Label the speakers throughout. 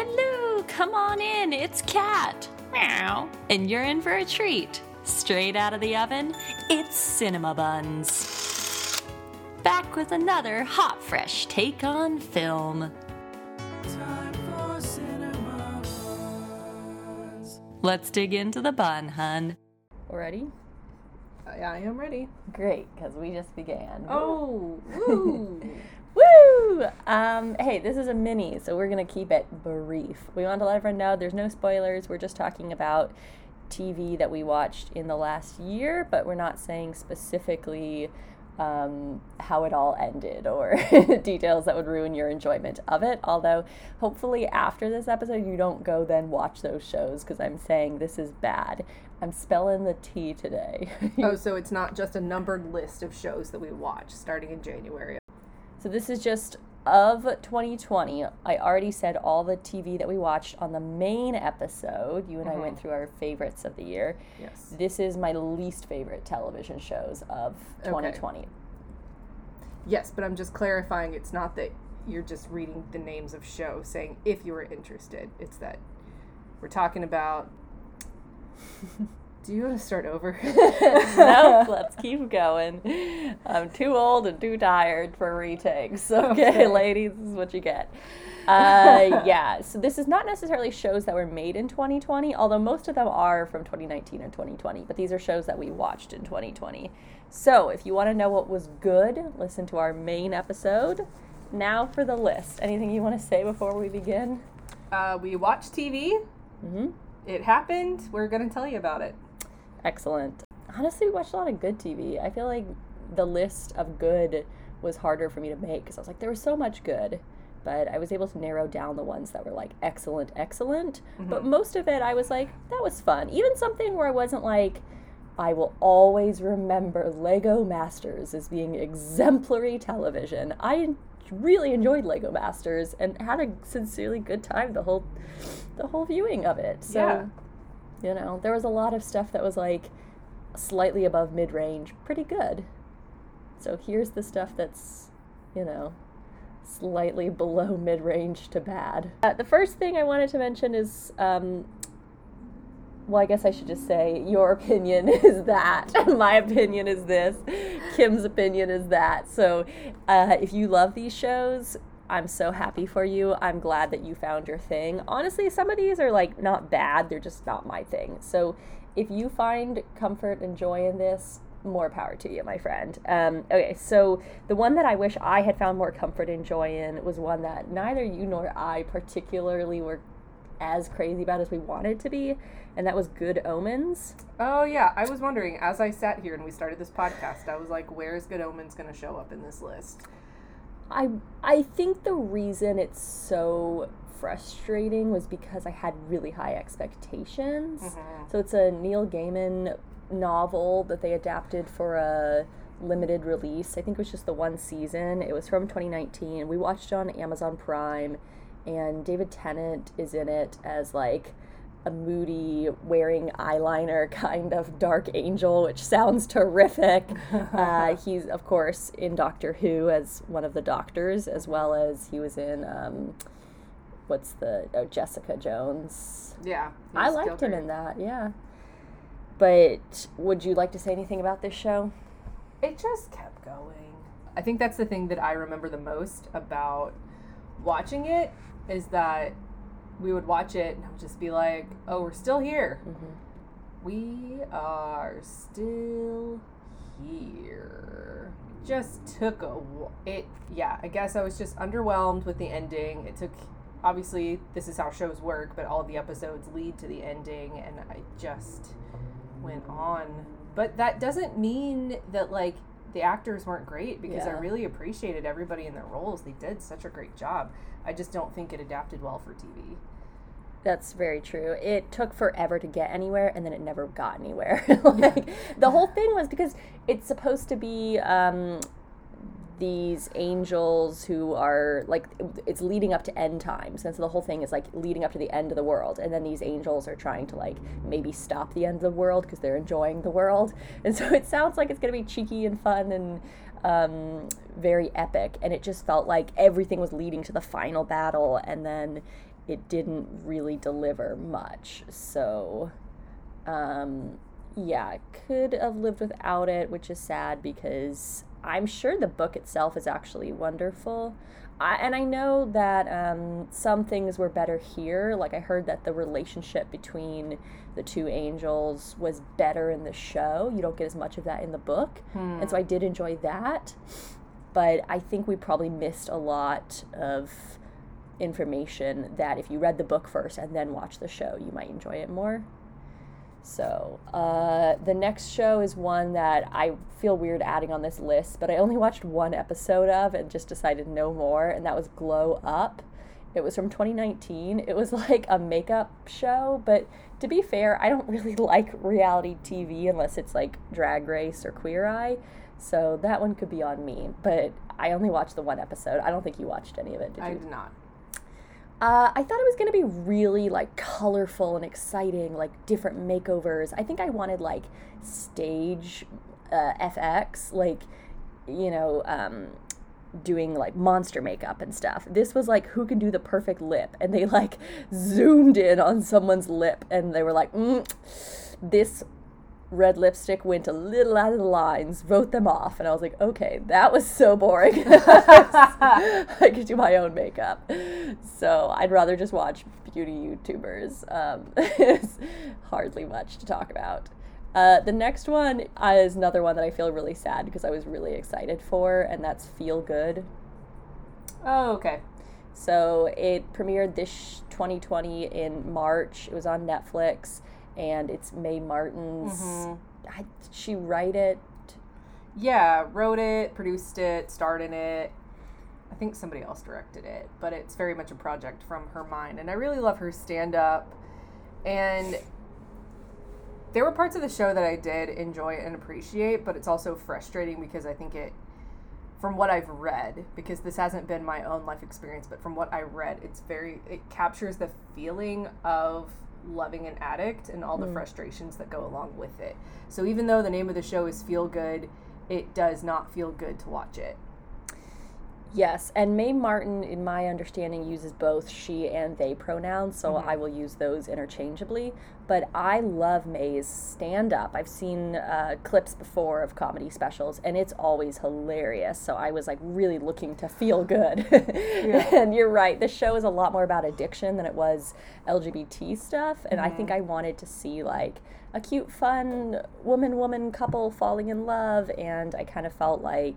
Speaker 1: Hello, come on in. It's Cat. Meow. And you're in for a treat. Straight out of the oven, it's Cinema Buns. Back with another hot, fresh take on film. Let's dig into the bun, hun. Ready?
Speaker 2: I, I am ready.
Speaker 1: Great, because we just began.
Speaker 2: Oh,
Speaker 1: Um, hey, this is a mini, so we're gonna keep it brief. We want to let everyone know there's no spoilers. We're just talking about TV that we watched in the last year, but we're not saying specifically um, how it all ended or details that would ruin your enjoyment of it. Although, hopefully, after this episode, you don't go then watch those shows because I'm saying this is bad. I'm spelling the T today.
Speaker 2: oh, so it's not just a numbered list of shows that we watch starting in January.
Speaker 1: So this is just of 2020. I already said all the TV that we watched on the main episode. You and I went mm-hmm. through our favorites of the year.
Speaker 2: Yes.
Speaker 1: This is my least favorite television shows of 2020.
Speaker 2: Yes, but I'm just clarifying it's not that you're just reading the names of shows saying if you were interested. It's that we're talking about Do you want to start over?
Speaker 1: no, let's keep going. I'm too old and too tired for retakes. Okay,
Speaker 2: Okay.
Speaker 1: ladies, this is what you get. Uh, yeah, so this is not necessarily shows that were made in 2020, although most of them are from 2019 and 2020, but these are shows that we watched in 2020. So if you want to know what was good, listen to our main episode. Now for the list. Anything you want to say before we begin?
Speaker 2: uh, we watched TV.
Speaker 1: Mm-hmm.
Speaker 2: It happened. We're going to tell you about it.
Speaker 1: Excellent. Honestly, we watched a lot of good TV. I feel like the list of good was harder for me to make because I was like, there was so much good, but I was able to narrow down the ones that were like excellent, excellent. But mm-hmm. most of it, I was like, that was fun. Even something where I wasn't like, I will always remember Lego Masters as being exemplary television. I really enjoyed Lego Masters and had a sincerely good time the whole the whole viewing of it. So
Speaker 2: Yeah.
Speaker 1: You know, there was a lot of stuff that was like slightly above mid range, pretty good. So here's the stuff that's, you know, slightly below mid range to bad. Uh, the first thing I wanted to mention is, um, well, I guess I should just say your opinion is that. My opinion is this. Kim's opinion is that. So uh, if you love these shows, I'm so happy for you. I'm glad that you found your thing. Honestly, some of these are like not bad, they're just not my thing. So if you find comfort and joy in this, more power to you, my friend. Um, okay, so the one that I wish I had found more comfort and joy in was one that neither you nor I particularly were as crazy about as we wanted to be, and that was Good Omens.
Speaker 2: Oh, yeah. I was wondering as I sat here and we started this podcast, I was like, where is Good Omens going to show up in this list?
Speaker 1: I I think the reason it's so frustrating was because I had really high expectations. Mm-hmm. So it's a Neil Gaiman novel that they adapted for a limited release. I think it was just the one season. It was from 2019. We watched it on Amazon Prime and David Tennant is in it as like a moody, wearing eyeliner kind of dark angel, which sounds terrific. uh, he's, of course, in Doctor Who as one of the doctors, as well as he was in, um, what's the, oh, Jessica Jones.
Speaker 2: Yeah.
Speaker 1: I liked him
Speaker 2: her.
Speaker 1: in that, yeah. But would you like to say anything about this show?
Speaker 2: it just kept going. I think that's the thing that I remember the most about watching it is that we would watch it and I would just be like, "Oh, we're still here. Mm-hmm. We are still here." Just took a it. Yeah, I guess I was just underwhelmed with the ending. It took. Obviously, this is how shows work, but all the episodes lead to the ending, and I just went on. But that doesn't mean that like the actors weren't great because I really appreciated everybody in their roles. They did such a great job. I just don't think it adapted well for TV.
Speaker 1: That's very true. It took forever to get anywhere, and then it never got anywhere. like the whole thing was because it's supposed to be um, these angels who are like it's leading up to end times, and so the whole thing is like leading up to the end of the world, and then these angels are trying to like maybe stop the end of the world because they're enjoying the world, and so it sounds like it's gonna be cheeky and fun and um, very epic, and it just felt like everything was leading to the final battle, and then it didn't really deliver much. So, um, yeah, could have lived without it, which is sad because I'm sure the book itself is actually wonderful. I, and I know that um, some things were better here. Like I heard that the relationship between the two angels was better in the show. You don't get as much of that in the book, hmm. and so I did enjoy that. But I think we probably missed a lot of information that if you read the book first and then watch the show, you might enjoy it more. So, uh, the next show is one that I feel weird adding on this list, but I only watched one episode of and just decided no more, and that was Glow Up. It was from 2019. It was like a makeup show, but to be fair, I don't really like reality TV unless it's like Drag Race or Queer Eye. So that one could be on me, but I only watched the one episode. I don't think you watched any of it, did
Speaker 2: I
Speaker 1: you?
Speaker 2: did not.
Speaker 1: Uh, I thought it was gonna be really like colorful and exciting, like different makeovers. I think I wanted like stage uh, FX, like you know, um, doing like monster makeup and stuff. This was like who can do the perfect lip, and they like zoomed in on someone's lip, and they were like, mm, this red lipstick went a little out of the lines, wrote them off. And I was like, okay, that was so boring. I could do my own makeup. So I'd rather just watch beauty YouTubers. Um, it's hardly much to talk about. Uh, the next one is another one that I feel really sad because I was really excited for, and that's Feel Good.
Speaker 2: Oh, okay.
Speaker 1: So it premiered this 2020 in March. It was on Netflix and it's Mae Martin's. Mm-hmm. I, did she write it?
Speaker 2: Yeah, wrote it, produced it, starred in it. I think somebody else directed it, but it's very much a project from her mind. And I really love her stand up. And there were parts of the show that I did enjoy and appreciate, but it's also frustrating because I think it, from what I've read, because this hasn't been my own life experience, but from what I read, it's very, it captures the feeling of loving an addict and all the mm. frustrations that go along with it. So even though the name of the show is Feel Good, it does not feel good to watch it.
Speaker 1: Yes, and Mae Martin, in my understanding, uses both she and they pronouns, so mm-hmm. I will use those interchangeably. But I love Mae's stand up. I've seen uh, clips before of comedy specials, and it's always hilarious. So I was like really looking to feel good. yeah. And you're right, the show is a lot more about addiction than it was LGBT stuff. And mm-hmm. I think mm-hmm. I wanted to see like a cute, fun woman woman couple falling in love, and I kind of felt like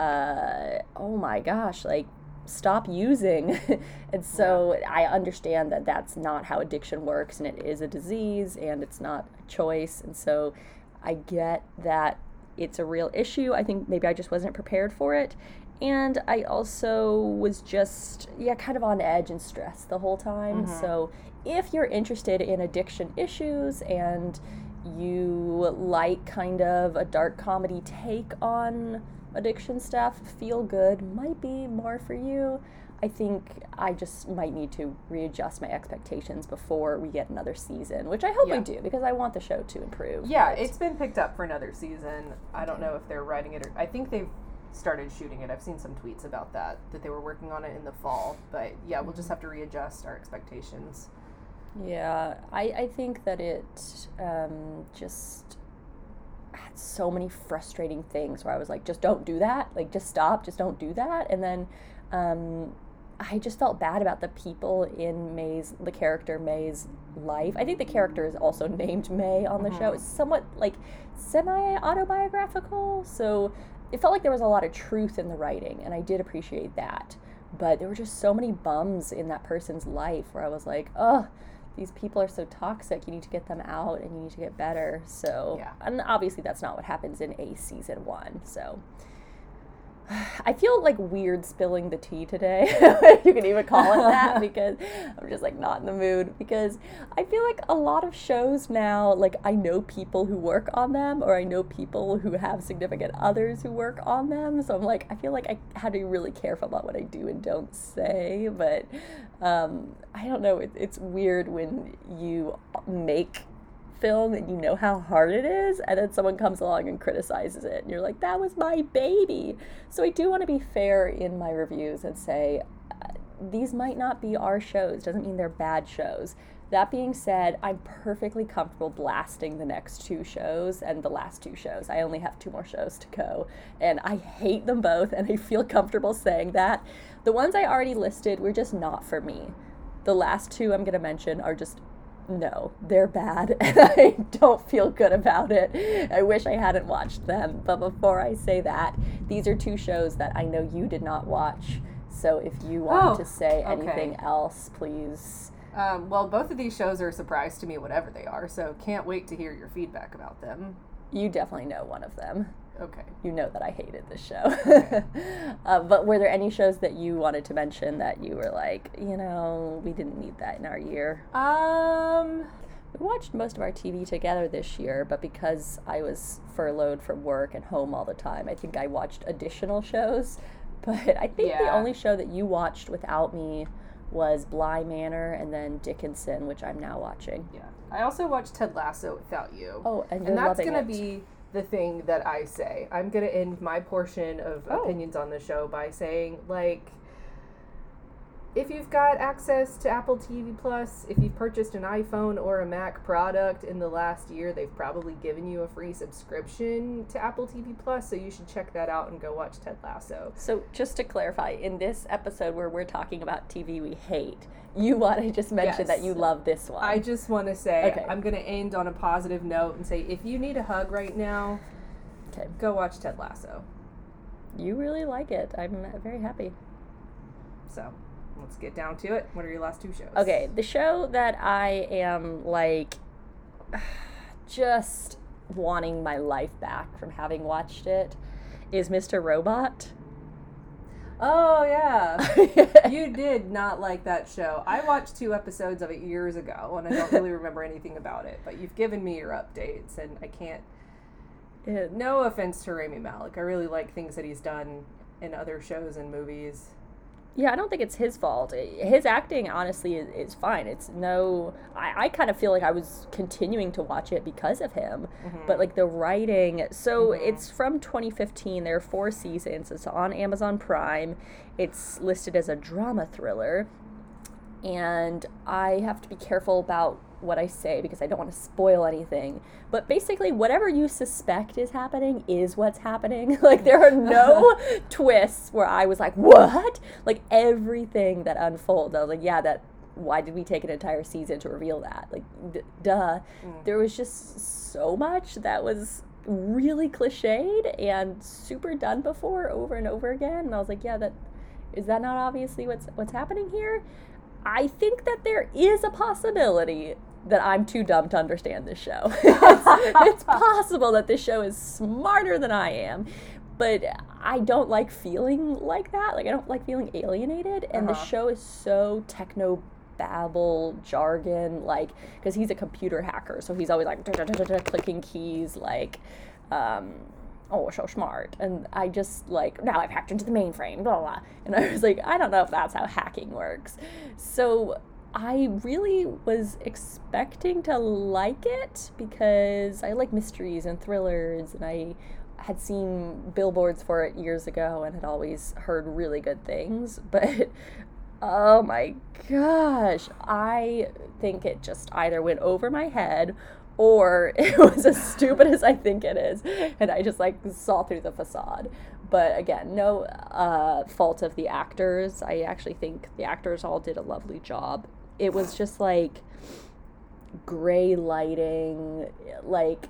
Speaker 1: uh, oh my gosh, like stop using. and so yeah. I understand that that's not how addiction works and it is a disease and it's not a choice. And so I get that it's a real issue. I think maybe I just wasn't prepared for it. And I also was just, yeah, kind of on edge and stressed the whole time. Mm-hmm. So if you're interested in addiction issues and you like kind of a dark comedy take on addiction stuff, feel good might be more for you. I think I just might need to readjust my expectations before we get another season, which I hope yeah. we do because I want the show to improve.
Speaker 2: Yeah, it's been picked up for another season. I don't know if they're writing it or I think they've started shooting it. I've seen some tweets about that that they were working on it in the fall, but yeah, we'll just have to readjust our expectations.
Speaker 1: Yeah, I I think that it um, just had so many frustrating things where I was like, just don't do that. Like, just stop. Just don't do that. And then um, I just felt bad about the people in Mae's, the character Mae's life. I think the character is also named Mae on the mm-hmm. show. It's somewhat like semi autobiographical. So it felt like there was a lot of truth in the writing, and I did appreciate that. But there were just so many bums in that person's life where I was like, oh, these people are so toxic. You need to get them out and you need to get better. So, yeah. and obviously that's not what happens in a season one. So, I feel like weird spilling the tea today. you can even call it that because I'm just like not in the mood. Because I feel like a lot of shows now, like I know people who work on them, or I know people who have significant others who work on them. So I'm like, I feel like I had to be really careful about what I do and don't say. But um, I don't know. It, it's weird when you make film and you know how hard it is and then someone comes along and criticizes it and you're like that was my baby so i do want to be fair in my reviews and say uh, these might not be our shows. Doesn't mean they're bad shows. That being said, I'm perfectly comfortable blasting the next two shows and the last two shows. I only have two more shows to go, and I hate them both, and I feel comfortable saying that. The ones I already listed were just not for me. The last two I'm going to mention are just no, they're bad, and I don't feel good about it. I wish I hadn't watched them. But before I say that, these are two shows that I know you did not watch. So if you want
Speaker 2: Oh,
Speaker 1: to say
Speaker 2: okay.
Speaker 1: anything else, please.
Speaker 2: Um, well, both of these shows are a surprise to me, whatever they are. So can't wait to hear your feedback about them.
Speaker 1: You definitely know one of them.
Speaker 2: Okay.
Speaker 1: You know that I hated this show. uh, but were there any shows that you wanted to mention that you were like, you know, we didn't need that in our year?
Speaker 2: Um.
Speaker 1: We watched most of our TV together this year, but because I was furloughed from work and home all the time, I think I watched additional shows. But I think the only show that you watched without me was Bly Manor and then Dickinson, which I'm now watching.
Speaker 2: Yeah. I also watched Ted Lasso without you.
Speaker 1: Oh, and, you're
Speaker 2: and that's gonna
Speaker 1: it.
Speaker 2: be the thing that I say. I'm gonna end my portion of
Speaker 1: Oh.
Speaker 2: opinions on the show by saying, like, if you've got access to Apple TV Plus, if you've purchased an iPhone or a Mac product in the last year, they've probably given you a free subscription to Apple TV Plus, so you should check that out and go watch Ted Lasso.
Speaker 1: So, just to clarify, in this episode where we're talking about TV we hate, you want to just mention that you love this one.
Speaker 2: I just want to say
Speaker 1: Okay.
Speaker 2: I'm going to end on a positive note and say if you need a hug right now,
Speaker 1: okay.
Speaker 2: go watch Ted Lasso.
Speaker 1: You really like it. I'm very happy.
Speaker 2: So let's get down to it. What are your last two shows?
Speaker 1: Okay, the show that I am like just wanting my life back from having watched it is Mr. Robot.
Speaker 2: Oh yeah. you did not like that show. I watched two episodes of it years ago, and I don't really remember anything about it. But you've given me your updates, and I can't.
Speaker 1: It-
Speaker 2: No offense to Rami Malek, I really like things that he's done in other shows and movies.
Speaker 1: Yeah, I don't think it's his fault. His acting, honestly, is, is fine. It's no. I, I kind of feel like I was continuing to watch it because of him. Mm-hmm. But like the writing, so mm-hmm. it's from 2015. There are four seasons. It's on Amazon Prime. It's listed as a drama thriller. And I have to be careful about what I say because I don't want to spoil anything. But basically, whatever you suspect is happening is what's happening. like, there are no twists where I was like, what? Like, everything that unfolds, I was like, yeah, that. Why did we take an entire season to reveal that? Like, d- duh. Mm. There was just so much that was really cliched and super done before over and over again. And I was like, yeah, that is that not obviously what's what's happening here? I think that there is a possibility that I'm too dumb to understand this show. it's, it's possible that this show is smarter than I am, but I don't like feeling like that. Like I don't like feeling alienated, and the
Speaker 2: Uh-huh.
Speaker 1: show is so techno babble jargon like because he's a computer hacker so he's always like clicking keys like um oh so smart and i just like now i've hacked into the mainframe blah blah and i was like i don't know if that's how hacking works so i really was expecting to like it because i like mysteries and thrillers and i had seen billboards for it years ago and had always heard really good things but oh my gosh i think it just either went over my head or it was as stupid as I think it is, and I just like saw through the facade. But again, no uh, fault of the actors. I actually think the actors all did a lovely job. It was just like gray lighting, like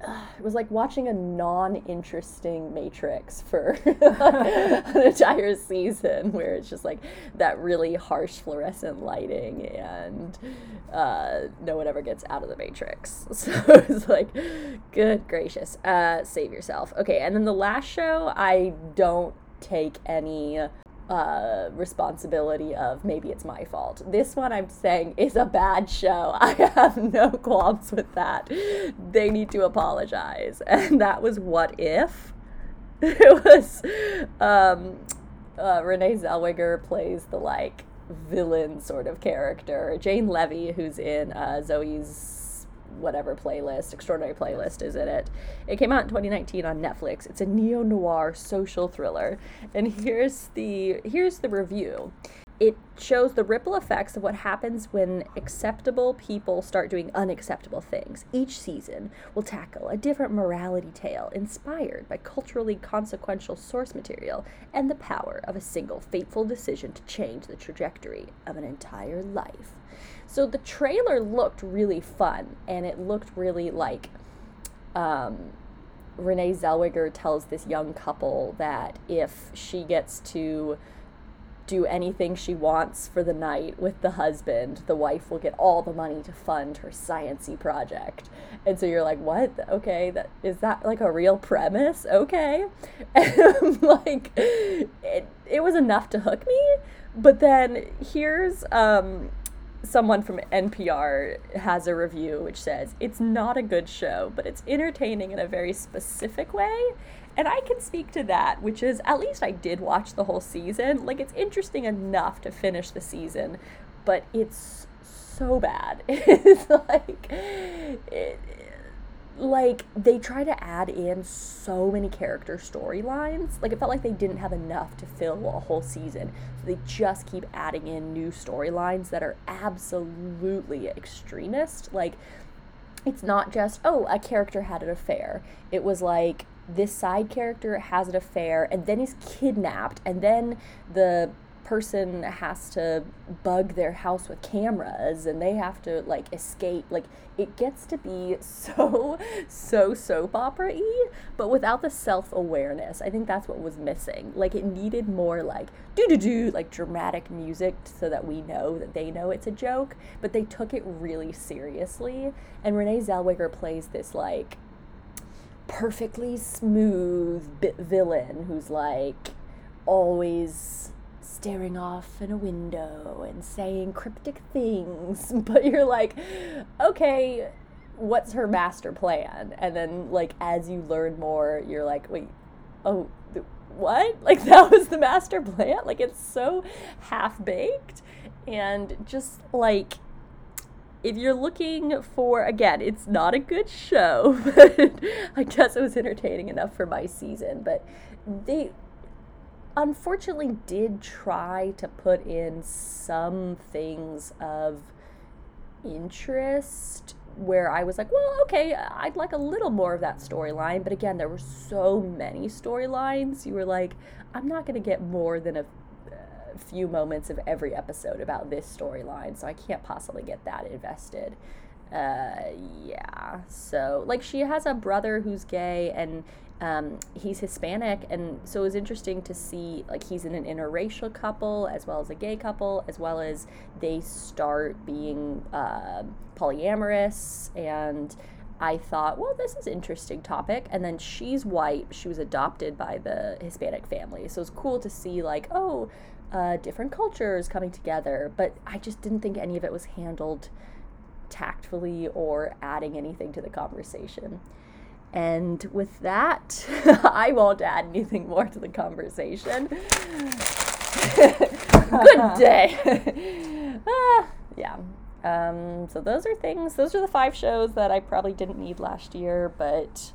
Speaker 1: it was like watching a non-interesting Matrix for an entire season, where it's just like that really harsh fluorescent lighting, and uh, no one ever gets out of the Matrix. So it's like, good gracious, uh, save yourself. Okay, and then the last show, I don't take any uh, responsibility of maybe it's my fault. This one I'm saying is a bad show. I have no qualms with that. They need to apologize. And that was What If? It was um, uh, Renee Zellweger plays the like villain sort of character. Jane Levy, who's in uh, Zoe's whatever playlist, extraordinary playlist is in it. It came out in 2019 on Netflix. It's a neo noir social thriller, and here's the here's the review. It shows the ripple effects of what happens when acceptable people start doing unacceptable things. Each season will tackle a different morality tale inspired by culturally consequential source material and the power of a single fateful decision to change the trajectory of an entire life. So the trailer looked really fun and it looked really like um, Renee Zellweger tells this young couple that if she gets to do anything she wants for the night with the husband, the wife will get all the money to fund her sciency project. And so you're like, what? Okay, that is that like a real premise? Okay. And like it, it was enough to hook me. But then here's um someone from NPR has a review which says it's not a good show, but it's entertaining in a very specific way. And I can speak to that, which is at least I did watch the whole season. Like it's interesting enough to finish the season, but it's so bad. it's like it, like they try to add in so many character storylines. Like it felt like they didn't have enough to fill a whole season. So they just keep adding in new storylines that are absolutely extremist. Like it's not just, oh, a character had an affair. It was like this side character has an affair and then is kidnapped and then the person has to bug their house with cameras and they have to like escape. Like it gets to be so so soap opera y but without the self-awareness i think that's what was missing. Like it needed more like do do do like dramatic music so that we know that they know it's a joke but they took it really seriously. And renee zellweger plays this like perfectly smooth villain who's like always staring off in a window and saying cryptic things, but you're like, okay, what's her master plan? And then, like, as you learn more, you're like, wait, oh, th- what? Like, that was the master plan? Like, it's so half baked. And just like, if you're looking for, again, it's not a good show, but I guess it was entertaining enough for my season. But they, unfortunately did try to put in some things of interest where I was like, well, okay, I'd like a little more of that storyline. But again, there were so many storylines. You were like, I'm not going to get more than a, few moments of every episode about this storyline. So I can't possibly get that invested. Uh, yeah. So, like, she has a brother who's gay, and um, he's Hispanic, and so it was interesting to see like he's in an interracial couple as well as a gay couple, as well as they start being uh, polyamorous. And I thought, well, this is interesting topic. And then she's white; she was adopted by the Hispanic family, so it's cool to see like, oh, uh, different cultures coming together. But I just didn't think any of it was handled tactfully or adding anything to the conversation. And with that, I won't add anything more to the conversation. Good day. ah, yeah. Um, so those are things, those are the five shows that I probably didn't need last year, but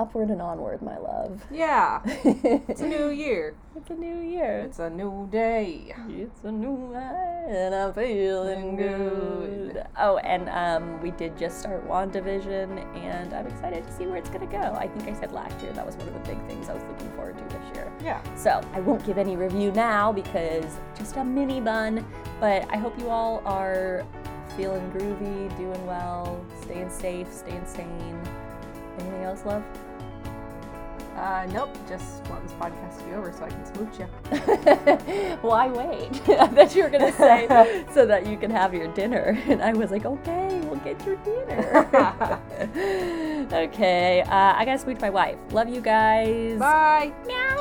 Speaker 1: upward and onward, my love.
Speaker 2: Yeah. it's a new year.
Speaker 1: It's a new year.
Speaker 2: It's a new day.
Speaker 1: It's a new night and I'm feeling good. Oh, and um, we did just start WandaVision and I'm excited to see where it's going to go. I think I said last year that was one of the big things I was looking forward to this year.
Speaker 2: Yeah.
Speaker 1: So I won't give any review now because just a mini bun, but I hope you all are feeling groovy, doing well, staying safe, staying sane. Anything else, love?
Speaker 2: Uh, nope, just want this podcast to be over so I can smooch you.
Speaker 1: Why wait? I thought you were going to say so that you can have your dinner. And I was like, okay, we'll get your dinner. okay, uh, I got to smooch my wife. Love you guys.
Speaker 2: Bye.
Speaker 1: Meow.